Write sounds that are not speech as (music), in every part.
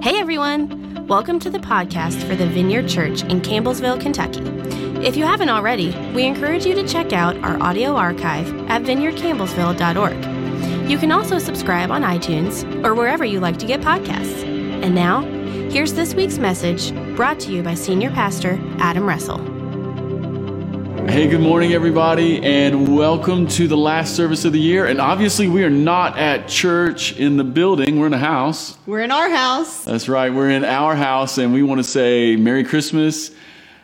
Hey everyone! Welcome to the podcast for the Vineyard Church in Campbellsville, Kentucky. If you haven't already, we encourage you to check out our audio archive at vineyardcampbellsville.org. You can also subscribe on iTunes or wherever you like to get podcasts. And now, here's this week's message brought to you by Senior Pastor Adam Russell. Hey, good morning, everybody, and welcome to the last service of the year. And obviously, we are not at church in the building, we're in a house. We're in our house. That's right, we're in our house, and we want to say Merry Christmas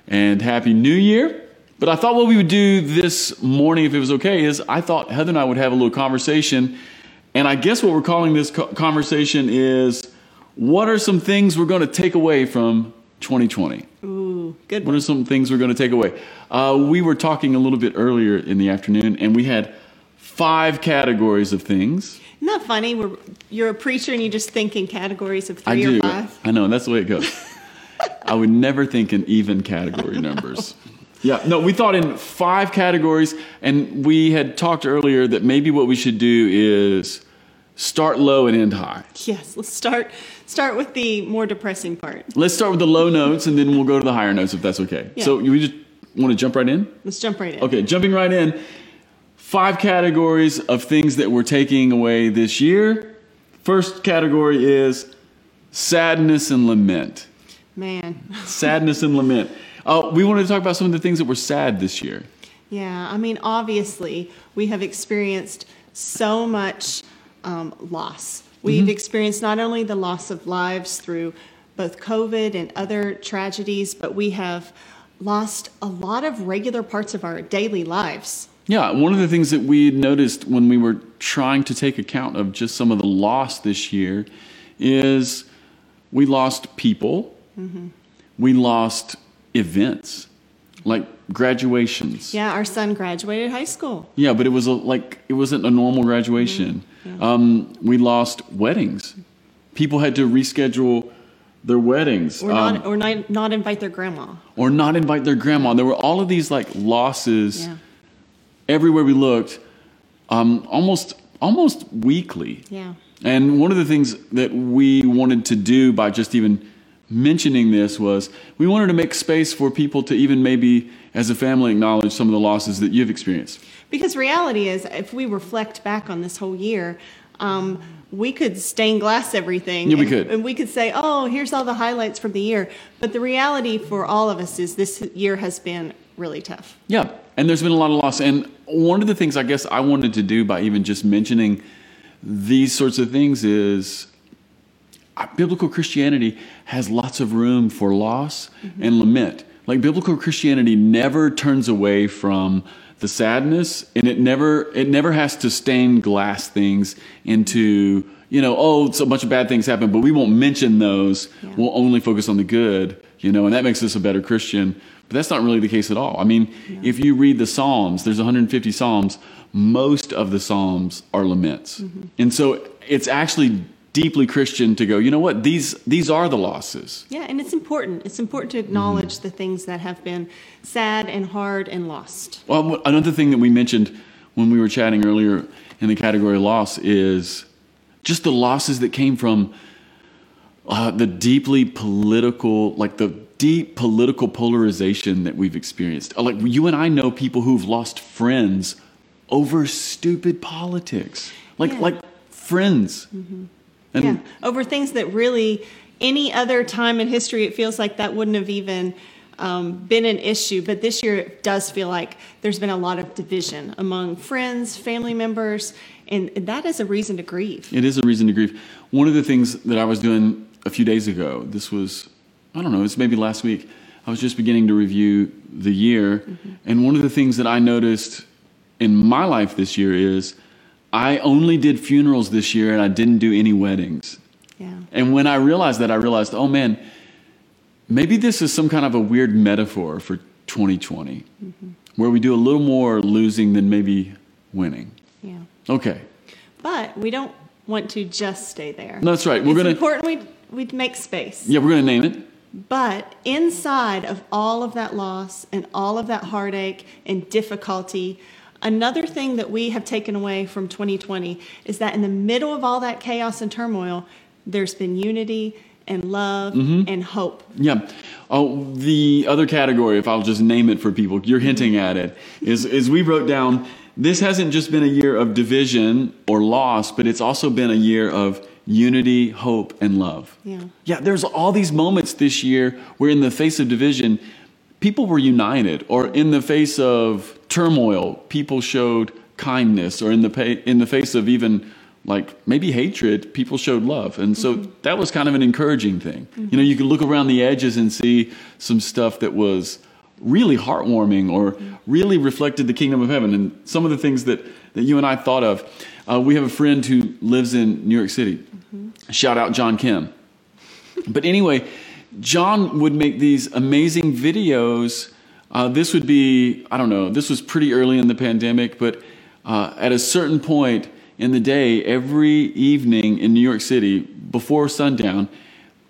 and Happy New Year. But I thought what we would do this morning, if it was okay, is I thought Heather and I would have a little conversation. And I guess what we're calling this conversation is what are some things we're going to take away from 2020? Ooh, good What are some things we're going to take away? Uh, we were talking a little bit earlier in the afternoon, and we had five categories of things. Isn't that funny? We're, you're a preacher and you just think in categories of I three do. or five. I know that's the way it goes. (laughs) I would never think in even category numbers. Yeah, no, we thought in five categories, and we had talked earlier that maybe what we should do is start low and end high. Yes, let's start start with the more depressing part. Let's start with the low notes, and then we'll go to the higher notes if that's okay. Yeah. So you just want to jump right in? Let's jump right in. Okay, jumping right in. Five categories of things that we're taking away this year. First category is sadness and lament. Man. (laughs) Sadness and lament. Uh, we wanted to talk about some of the things that were sad this year. Yeah, I mean, obviously, we have experienced so much um, loss. We've Mm-hmm. experienced not only the loss of lives through both COVID and other tragedies, but we have lost a lot of regular parts of our daily lives. Yeah, one of the things that we noticed when we were trying to take account of just some of the loss this year is we lost people, we lost events like graduations. Yeah, our son graduated high school. Yeah, but it was a, like it wasn't a normal graduation. Um, we lost weddings. People had to reschedule their weddings Or um, not, or not, not invite their grandma. or not invite their grandma. There were all of these like losses Yeah, everywhere we looked, um, almost almost weekly. yeah, And one of the things that we wanted to do by just even mentioning this was we wanted to make space for people to even maybe as a family acknowledge some of the losses that you've experienced. Because reality is, if we reflect back on this whole year, um, we could stain glass everything. Yeah, we and, could. And we could say, oh, here's all the highlights from the year. But the reality for all of us is this year has been really tough. Yeah, and there's been a lot of loss. And one of the things I guess I wanted to do by even just mentioning these sorts of things is uh, biblical Christianity has lots of room for loss and lament. Like biblical Christianity never turns away from the sadness and it never it never has to stain glass things into you know oh a bunch of bad things happen but we won't mention those. Yeah. we'll only focus on the good you know and that makes us a better christian. But that's not really the case at all. I mean if you read the psalms there's 150 psalms most of the psalms are laments. Mm-hmm. And so it's actually deeply christian to go you know what these these are the losses Yeah, and it's important. It's important to acknowledge the things that have been sad and hard and lost. well another thing that we mentioned when we were chatting earlier in the category loss is just the losses that came from uh, the deeply political, like the deep political polarization that we've experienced. Uh, Like you and I know people who've lost friends over stupid politics, like Yeah. like friends. And yeah, over things that really, any other time in history, it feels like that wouldn't have even um, been an issue. But this year, it does feel like there's been a lot of division among friends, family members, and that is a reason to grieve. It is a reason to grieve. One of the things that I was doing a few days ago, this was, I don't know, it's maybe last week, I was just beginning to review the year. And one of the things that I noticed in my life this year is I only did funerals this year and I didn't do any weddings. Yeah, And when I realized that, I realized, oh man, maybe this is some kind of a weird metaphor for 2020, mm-hmm. where we do a little more losing than maybe winning. yeah. Okay. But we don't want to just stay there. That's right. We're it's gonna- important we we make space. Yeah, we're going to name it. But inside of all of that loss and all of that heartache and difficulty, another thing that we have taken away from 2020 is that in the middle of all that chaos and turmoil, there's been unity and love Mm-hmm. and hope. Yeah. Oh, the other category, if I'll just name it for people, you're hinting at it, is, is we wrote down this hasn't just been a year of division or loss, but it's also been a year of unity, hope, and love. Yeah. Yeah, there's all these moments this year where, in the face of division, people were united, or in the face of turmoil, people showed kindness, or in the, in the face of even like maybe hatred, people showed love. And so mm-hmm. that was kind of an encouraging thing. You mm-hmm. know, you could look around the edges and see some stuff that was really heartwarming or mm-hmm. really reflected the kingdom of heaven. And some of the things that, that you and I thought of. Uh, we have a friend who lives in New York City. Shout out John Kim. But anyway, John would make these amazing videos. Uh, this would be, I don't know, this was pretty early in the pandemic, but uh, at a certain point in the day, every evening in New York City, before sundown,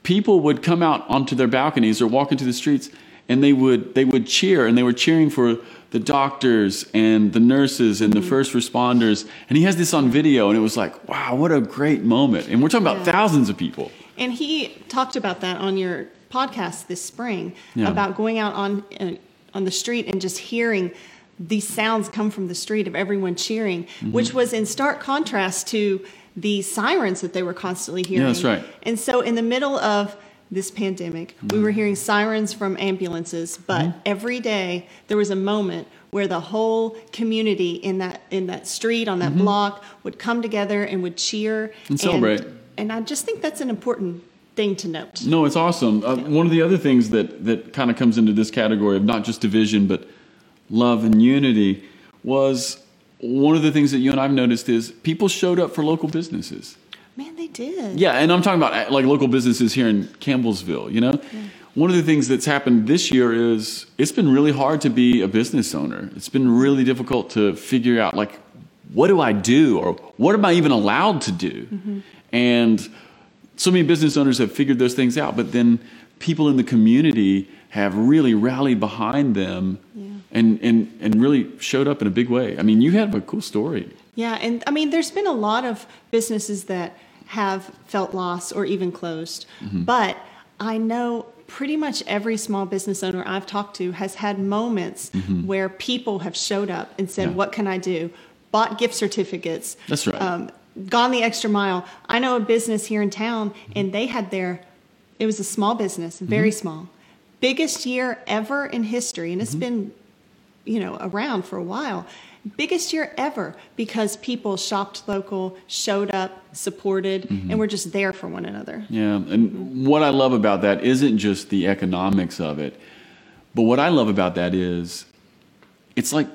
people would come out onto their balconies or walk into the streets and they would, they would cheer and they were cheering for the doctors and the nurses and the first responders. And he has this on video and it was like, wow, what a great moment. And we're talking about Yeah. thousands of people. And he talked about that on your podcast this spring Yeah. about going out on uh, on the street and just hearing these sounds come from the street of everyone cheering, Mm-hmm. which was in stark contrast to the sirens that they were constantly hearing. that's right. And so, in the middle of this pandemic, we Mm-hmm. were hearing sirens from ambulances, but every day there was a moment where the whole community in that in that street on that block would come together and would cheer Mm-hmm. And celebrate. And I just think that's an important thing to note. No, it's awesome. Uh, one of the other things that, that kind of comes into this category of not just division, but love and unity was one of the things that you and I've noticed is people showed up for local businesses. Man, they did. Yeah, and I'm talking about uh, like local businesses here in Campbellsville, you know? One of the things that's happened this year is it's been really hard to be a business owner. It's been really difficult to figure out like what do I do or what am I even allowed to do? And so many business owners have figured those things out, but then people in the community have really rallied behind them and, and, and really showed up in a big way. I mean, you have a cool story. Yeah, and I mean, there's been a lot of businesses that have felt loss or even closed, Mm-hmm. but I know pretty much every small business owner I've talked to has had moments where people have showed up and said, Mm-hmm. Yeah. "What can I do?" Bought gift certificates. That's right. Um, gone the extra mile. I know a business here in town, and they had their. It was a small business, very Mm-hmm. small, biggest year ever in history, and it's Mm-hmm. been you know, around for a while. Biggest year ever because people shopped local, showed up, supported, Mm-hmm. and were just there for one another. Yeah, and what I love about that isn't just the economics of it, but what I love about that is it's like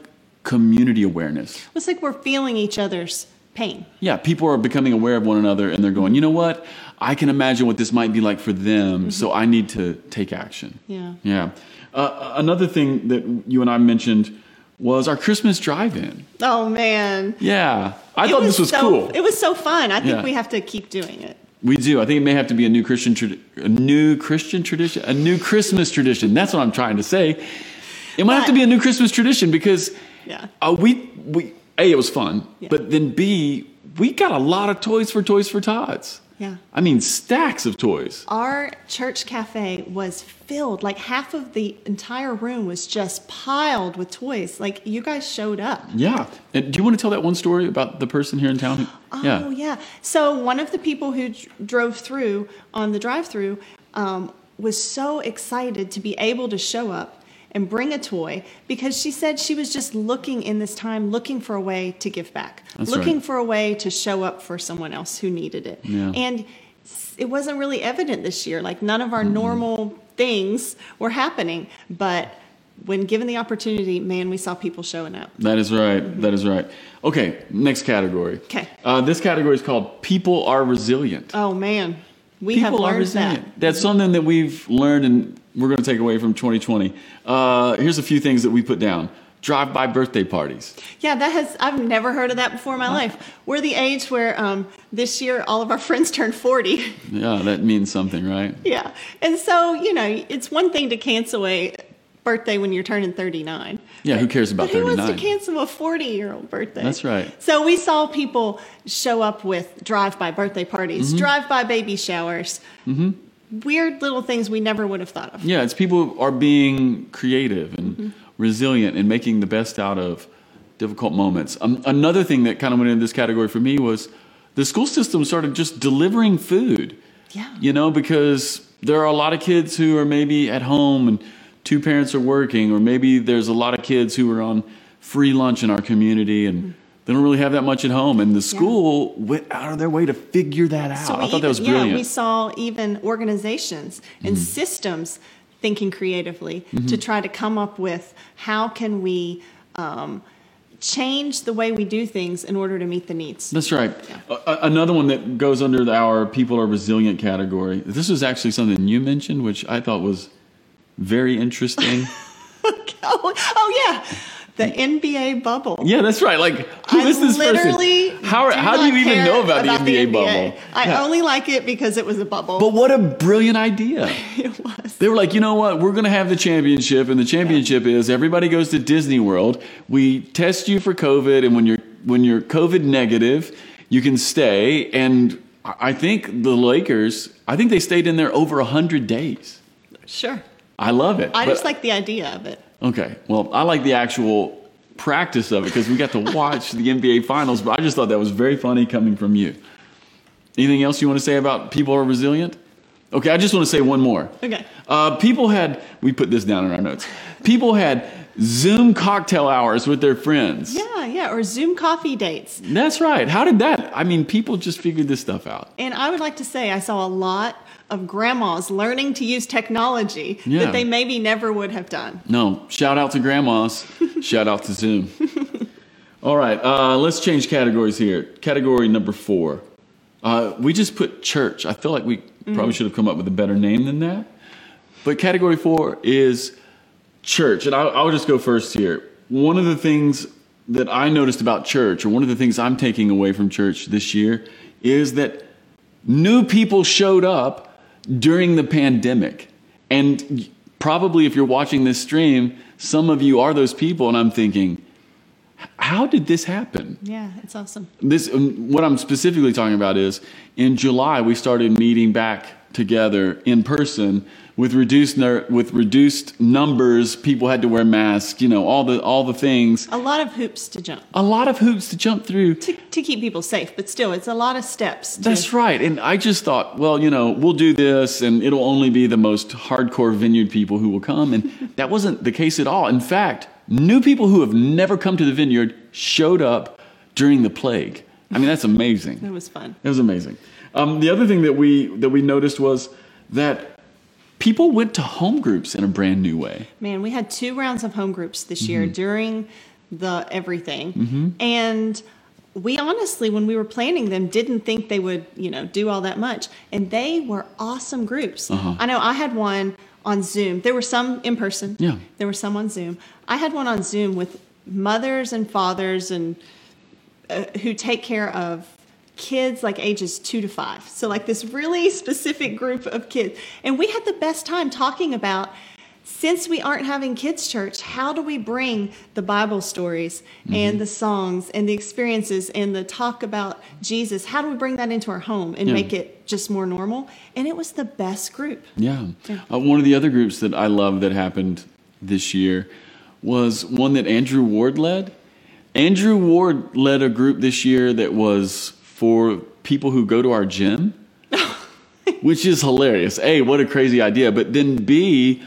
community awareness. It's like we're feeling each other's pain. Yeah, people are becoming aware of one another and they're going, you know what? I can imagine what this might be like for them, so I need to take action. Yeah. Yeah. Uh, another thing that you and I mentioned was our Christmas drive in. Oh man. Yeah, I It thought this was so, cool. It was so fun. I think Yeah. we have to keep doing it. We do. I think it may have to be a new Christian, tradi- a new Christian tradition, a new Christmas tradition. That's what I'm trying to say. It might have to be a new Christmas tradition because Yeah. uh, we we a it was fun, Yeah. but then b we got a lot of toys for Toys for Tots. Yeah. I mean stacks of toys. Our church cafe was filled, like half of the entire room was just piled with toys. Like you guys showed up. Yeah. And do you want to tell that one story about the person here in town? Oh yeah. yeah. So one of the people who d- drove through on the drive-through um, was so excited to be able to show up and bring a toy because she said she was just looking in this time, looking for a way to give back, That's looking right. for a way to show up for someone else who needed it. Yeah. And it wasn't really evident this year. Like none of our normal things were happening, but when given the opportunity, man, we saw people showing up. That is right. That is right. Okay, next category. Okay. Uh, this category is called People Are Resilient. Oh man, we People have are learned resilient. that. That's something that we've learned and we're going to take away from 2020. Uh, here's a few things that we put down drive-by birthday parties. Yeah, that has. I've never heard of that before in my life. We're the age where um, this year all of our (laughs) friends turned forty. Yeah, that means something, right? yeah, and so you know, it's one thing to cancel a birthday when you're turning thirty nine. Yeah, who cares about But who wants to cancel a forty year old birthday? That's right. So we saw people show up with drive by birthday parties, Mm-hmm. drive by baby showers. weird little things we never would have thought of. Yeah, it's people are being creative and resilient and making the best out of difficult moments. Um, another thing that kind of went into this category for me was the school system started just delivering food. Yeah. You know, because there are a lot of kids who are maybe at home and two parents are working, or maybe there's a lot of kids who are on free lunch in our community and they don't really have that much at home. And the school went out of their way to figure that out. So I thought that was brilliant. Mm-hmm. Yeah, we saw even organizations and systems thinking creatively to try to come up with how can we um, change the way we do things in order to meet the needs. That's right. A- a- another one that goes under our people are resilient category. This was actually something you mentioned, which I thought was very interesting. (laughs) oh, oh yeah, the NBA bubble. yeah, that's right. Like, who I is this literally person? How, do how do you even know about, the NBA, bubble? I Yeah. only like it because it was a bubble. But what a brilliant idea. (laughs) it was. They were like, you know what? We're going to have the championship, and the championship is everybody goes to Disney World. We test you for COVID, and when you're when you're COVID negative, you can stay. And I think the Lakers, I think they stayed in there over hundred days. Sure. I love it. I just like the idea of it. Okay, well, I like the actual practice of it because we got to watch the NBA Finals. But I just thought that was very funny coming from you. Anything else you want to say about people are resilient? Okay, I just want to say one more. Okay. Uh, people had, we put this down in our notes. People had Zoom cocktail hours with their friends. Yeah, yeah, or Zoom coffee dates. That's right. How did that? I mean, people just figured this stuff out. And I would like to say I saw a lot of grandmas learning to use technology Yeah. that they maybe never would have done. No, shout out to grandmas. (laughs) shout out to Zoom. All right, uh, let's change categories here. Category number four. Uh, we just put church. I feel like we probably mm-hmm. should have come up with a better name than that. But category four is church. And I'll, I'll just go first here. One of the things that I noticed about church, or one of the things I'm taking away from church this year, is that new people showed up during the pandemic. And probably if you're watching this stream, some of you are those people, and I'm thinking, how did this happen? Yeah, it's awesome. This, um, what I'm specifically talking about is in July we started meeting back together in person with reduced ner- with reduced numbers. People had to wear masks, you know, all the all the things. A lot of hoops to jump A lot of hoops to jump through. to, to keep people safe, but still, it's a lot of steps. To, That's right. And I just thought, well, you know, we'll do this and it'll only be the most hardcore vineyard people who will come. And (laughs) that wasn't the case at all. In fact, new people who have never come to the vineyard showed up during the plague. I mean, that's amazing. It was fun. It was amazing. Um, the other thing that we that we noticed was that people went to home groups in a brand new way. Man, we had two rounds of home groups this year Mm-hmm. during the everything. And we honestly, when we were planning them, didn't think they would, you know, do all that much. And they were awesome groups. Uh-huh. I know I had one on Zoom. There were some in person. Yeah. There were some on Zoom. I had one on Zoom with mothers and fathers and uh, who take care of kids like ages two to five. So, like this really specific group of kids. And we had the best time talking about since we aren't having kids' church, how do we bring the Bible stories and the songs and the experiences and the talk about Jesus? How do we bring that into our home and Yeah. make it just more normal? And it was the best group. Yeah. Uh, one of the other groups that I love that happened this year was one that Andrew Ward led. Andrew Ward led a group this year that was for people who go to our gym, (laughs) which is hilarious. A, what a crazy idea. But then B,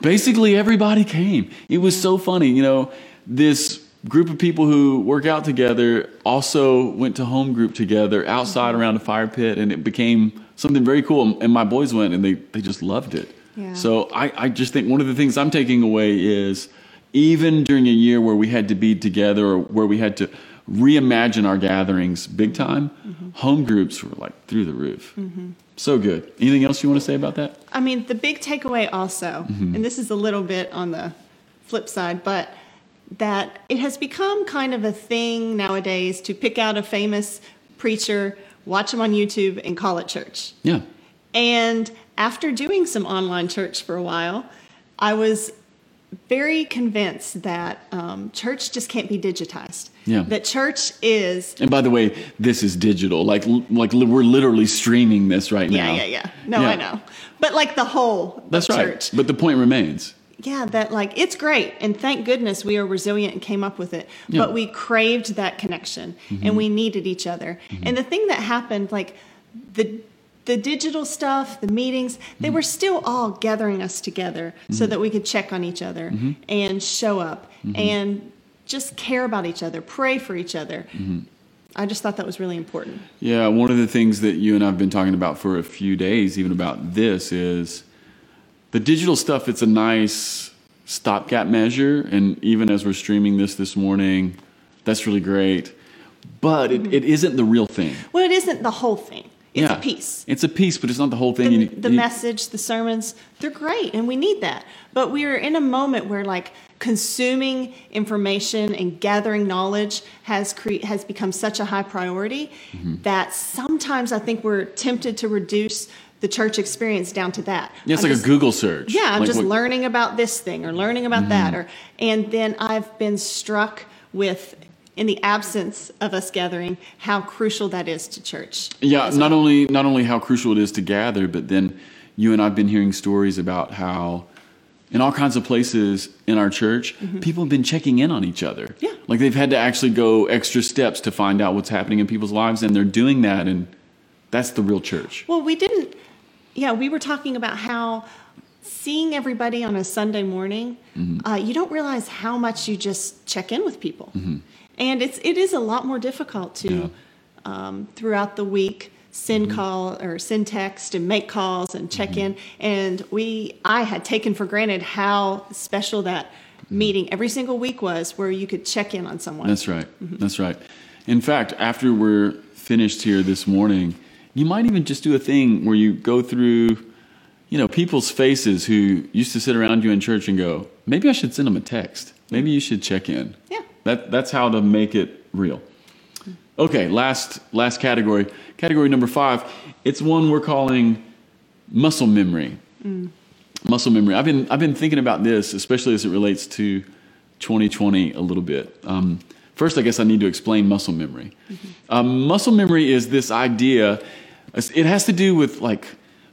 basically everybody came. It was so funny. You know, this group of people who work out together also went to home group together outside around a fire pit, and it became something very cool. And my boys went, and they, they just loved it. Yeah. So I, I just think one of the things I'm taking away is even during a year where we had to be together or where we had to reimagine our gatherings big time, mm-hmm. home groups were like through the roof. Mm-hmm. So good. Anything else you want to say about that? I mean, the big takeaway also, mm-hmm. and this is a little bit on the flip side, but that it has become kind of a thing nowadays to pick out a famous preacher, watch him on YouTube, and call it church. Yeah. And after doing some online church for a while, I was very convinced that um, church just can't be digitized. Yeah. That church is. And by the way, this is digital. Like like li- we're literally streaming this right Yeah, now. yeah, yeah. Yeah. No, Yeah. I know. But like the whole That's right. church. But the point remains. Yeah, that like it's great, and thank goodness we are resilient and came up with it. Yeah. But we craved that connection, and we needed each other. And the thing that happened, like the the digital stuff, the meetings, they mm-hmm. were still all gathering us together so mm-hmm. that we could check on each other mm-hmm. and show up and just care about each other, pray for each other. I just thought that was really important. Yeah, one of the things that you and I've been talking about for a few days, even about this, is the digital stuff. It's a nice stopgap measure, and even as we're streaming this this morning, that's really great. But it, it isn't the real thing. Well, it isn't the whole thing. It's yeah. a piece. It's a piece, but it's not the whole thing. the, You- the you- message, the sermons, they're great and we need that. But we are in a moment where like consuming information and gathering knowledge has cre- has become such a high priority Mm-hmm. that sometimes I think we're tempted to reduce the church experience down to that. Yeah, it's I'm like just- a Google search. yeah, I'm Like just what- Mm-hmm. learning about this thing or learning about that or and then I've been struck with in the absence of us gathering how crucial that is to church. Yeah, as not only not only how crucial it is to gather, but then you and I've been hearing stories about how in all kinds of places in our church, people have been checking in on each other. Mm-hmm. Yeah. Like they've had to actually go extra steps to find out what's happening in people's lives and they're doing that and that's the real church. Well, we didn't. Yeah, we were talking about how seeing everybody on a Sunday morning, Mm-hmm. uh, you don't realize how much you just check in with people, and it's it is a lot more difficult to Yeah. um, throughout the week send Mm-hmm. call or send text and make calls and check in. And we, I had taken for granted how special that meeting every single week was, where you could check in on someone. That's right. That's right. In fact, after we're finished here this morning, you might even just do a thing where you go through, you know, people's faces who used to sit around you in church and go, maybe I should send them a text. Maybe you should check in. That, that's how to make it real. Okay, last last category. Category number five. It's one we're calling muscle memory. Muscle memory. I've been I've been thinking about this, especially as it relates to 2020 a little bit. Um, first, I guess I need to explain muscle memory. Um, muscle memory is this idea. It has to do with like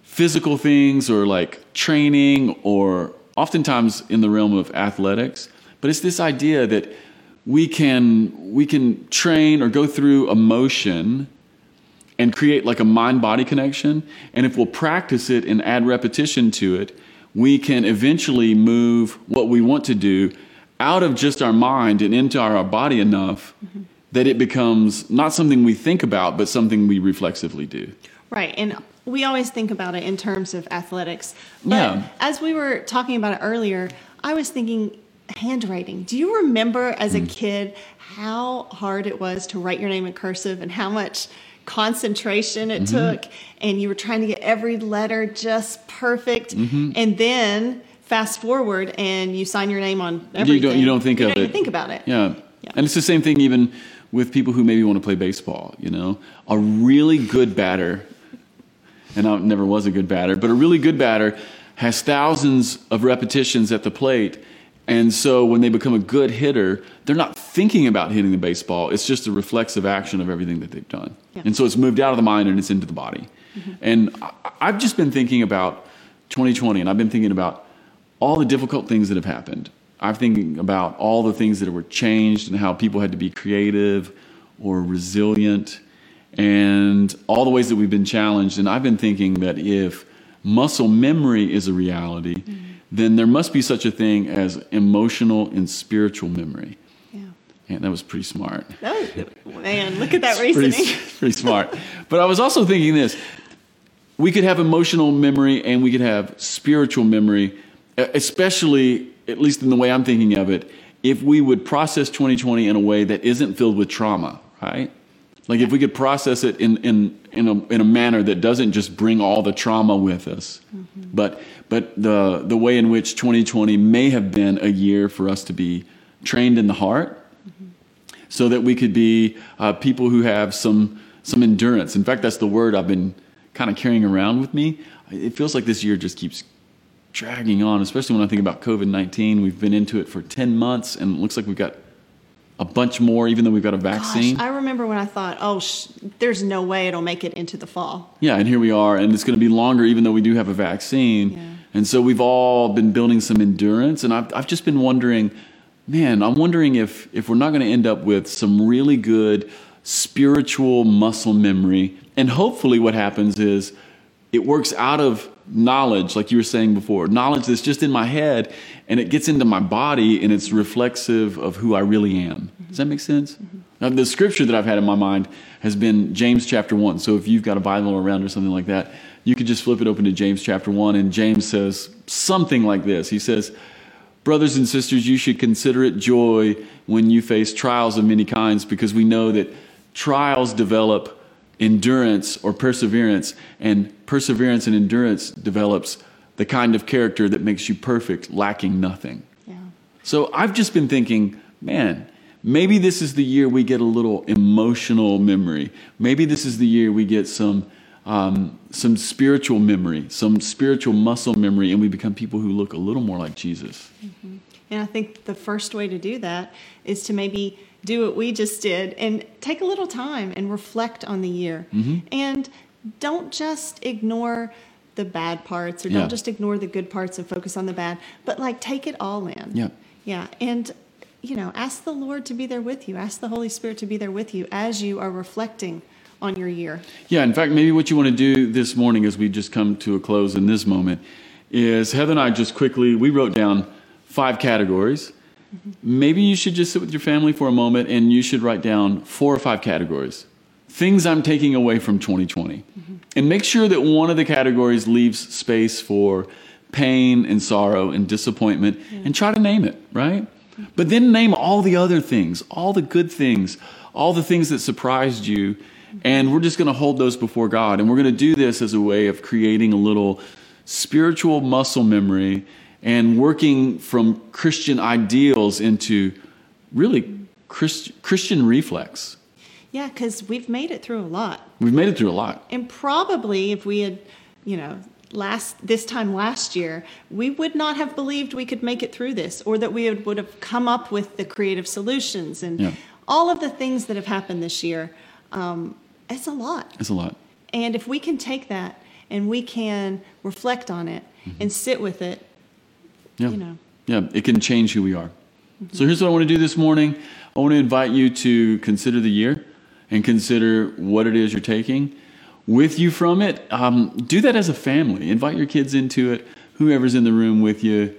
physical things or like training or oftentimes in the realm of athletics. But it's this idea that we can we can train or go through a motion and create like a mind body connection. And if we'll practice it and add repetition to it, we can eventually move what we want to do out of just our mind and into our body enough mm-hmm. that it becomes not something we think about, but something we reflexively do. Right. And we always think about it in terms of athletics. But Yeah. as we were talking about it earlier, I was thinking handwriting. Do you remember as a kid how hard it was to write your name in cursive and how much concentration it Mm-hmm. took? And you were trying to get every letter just perfect. Mm-hmm. And then fast forward and you sign your name on everything. You don't, you don't think You of don't it. think about it. Yeah. Yeah. And it's the same thing even with people who maybe want to play baseball, you know? A really good batter, and I never was a good batter, but a really good batter has thousands of repetitions at the plate. And so when they become a good hitter, they're not thinking about hitting the baseball. It's just a reflexive action of everything that they've done. Yeah. And so it's moved out of the mind and it's into the body. Mm-hmm. And I, I've just been thinking about 2020 and I've been thinking about all the difficult things that have happened. I'm thinking about all the things that were changed and how people had to be creative or resilient and all the ways that we've been challenged. And I've been thinking that if muscle memory is a reality, mm-hmm. Then there must be such a thing as emotional and spiritual memory. Yeah. And that was pretty smart. That was, man, look at that reasoning. pretty smart. But I was also thinking this we could have emotional memory and we could have spiritual memory, especially, at least in the way I'm thinking of it, if we would process 2020 in a way that isn't filled with trauma, right? Like if we could process it in, in, in, a, in a manner that doesn't just bring all the trauma with us, but, but the, the way in which 2020 may have been a year for us to be trained in the heart so that we could be uh, people who have some some endurance. In fact, that's the word I've been kind of carrying around with me. It feels like this year just keeps dragging on, especially when I think about COVID 19. We've been into it for 10 months and it looks like we've got a bunch more, even though we've got a vaccine. Gosh, I remember when I thought, oh, sh- there's no way it'll make it into the fall. yeah, and here we are, and it's going to be longer, even though we do have a vaccine. Yeah. And so we've all been building some endurance, and I've, I've just been wondering, man, I'm wondering if, if we're not going to end up with some really good spiritual muscle memory. And hopefully, what happens is it works out of knowledge, like you were saying before, knowledge that's just in my head, and it gets into my body, and it's reflexive of who I really am. Does that make sense? Mm-hmm. Now, the scripture that I've had in my mind has been James chapter 1. So if you've got a Bible around or something like that, you could just flip it open to James chapter 1, and James says something like this. He says, Brothers and sisters, you should consider it joy when you face trials of many kinds because we know that trials develop endurance or perseverance, and perseverance and endurance develops the kind of character that makes you perfect, lacking nothing. Yeah. So I've just been thinking, man, maybe this is the year we get a little emotional memory. Maybe this is the year we get some um, some spiritual memory, some spiritual muscle memory, and we become people who look a little more like Jesus. And I think the first way to do that is to maybe do what we just did and take a little time and reflect on the year. Mm-hmm. And don't just ignore the bad parts or Yeah. don't just ignore the good parts and focus on the bad, but like take it all in. Yeah. Yeah. And, you know, ask the Lord to be there with you, ask the Holy Spirit to be there with you as you are reflecting on your year. Yeah, in fact, maybe what you want to do this morning as we just come to a close in this moment is Heather and I just quickly, we wrote down five categories. Maybe you should just sit with your family for a moment and you should write down four or five categories. Things I'm taking away from 2020. And make sure that one of the categories leaves space for pain and sorrow and disappointment and try to name it, right? But then name all the other things, all the good things, all the things that surprised you. And we're just going to hold those before God. And we're going to do this as a way of creating a little spiritual muscle memory and working from Christian ideals into really Christ, Christian reflex. Yeah, because we've made it through a lot. We've made it through a lot. And probably if we had, you know, last this time last year, we would not have believed we could make it through this or that we would, have come up with the creative solutions and Yeah. all of the things that have happened this year. Um, it's a lot. It's a lot. And if we can take that and we can reflect on it and sit with it, Yeah. you know. Yeah, it can change who we are. So here's what I want to do this morning. I want to invite you to consider the year and consider what it is you're taking with you from it. Um, do that as a family. Invite your kids into it, whoever's in the room with you.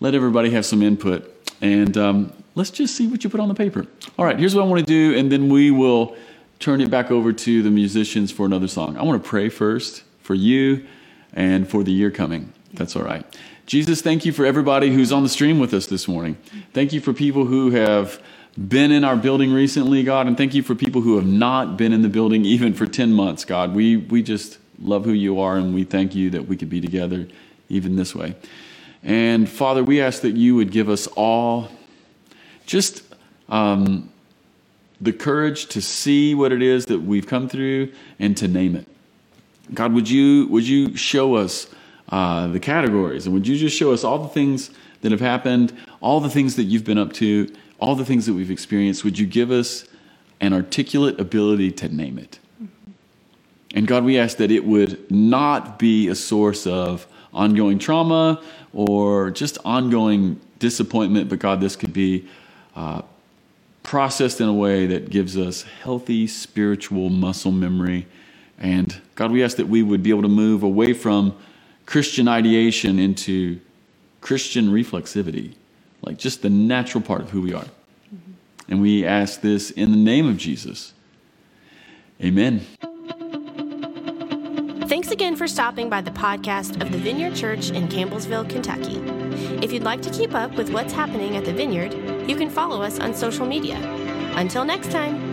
Let everybody have some input. And um, let's just see what you put on the paper. All right, here's what I want to do, and then we will turn it back over to the musicians for another song. I want to pray first for you and for the year coming. That's all right. Jesus, thank you for everybody who's on the stream with us this morning. Thank you for people who have been in our building recently, God, and thank you for people who have not been in the building even for 10 months, God. We, we just love who you are, and we thank you that we could be together even this way. And Father, we ask that you would give us all just um, the courage to see what it is that we've come through and to name it. God, would you would you show us uh, the categories, and would you just show us all the things that have happened, all the things that you've been up to, all the things that we've experienced? Would you give us an articulate ability to name it? And God, we ask that it would not be a source of ongoing trauma or just ongoing disappointment, but God, this could be uh, processed in a way that gives us healthy spiritual muscle memory. And God, we ask that we would be able to move away from Christian ideation into Christian reflexivity, like just the natural part of who we are. Mm-hmm. And we ask this in the name of Jesus. Amen. Thanks again for stopping by the podcast of the Vineyard Church in Campbellsville, Kentucky. If you'd like to keep up with what's happening at the Vineyard, you can follow us on social media. Until next time.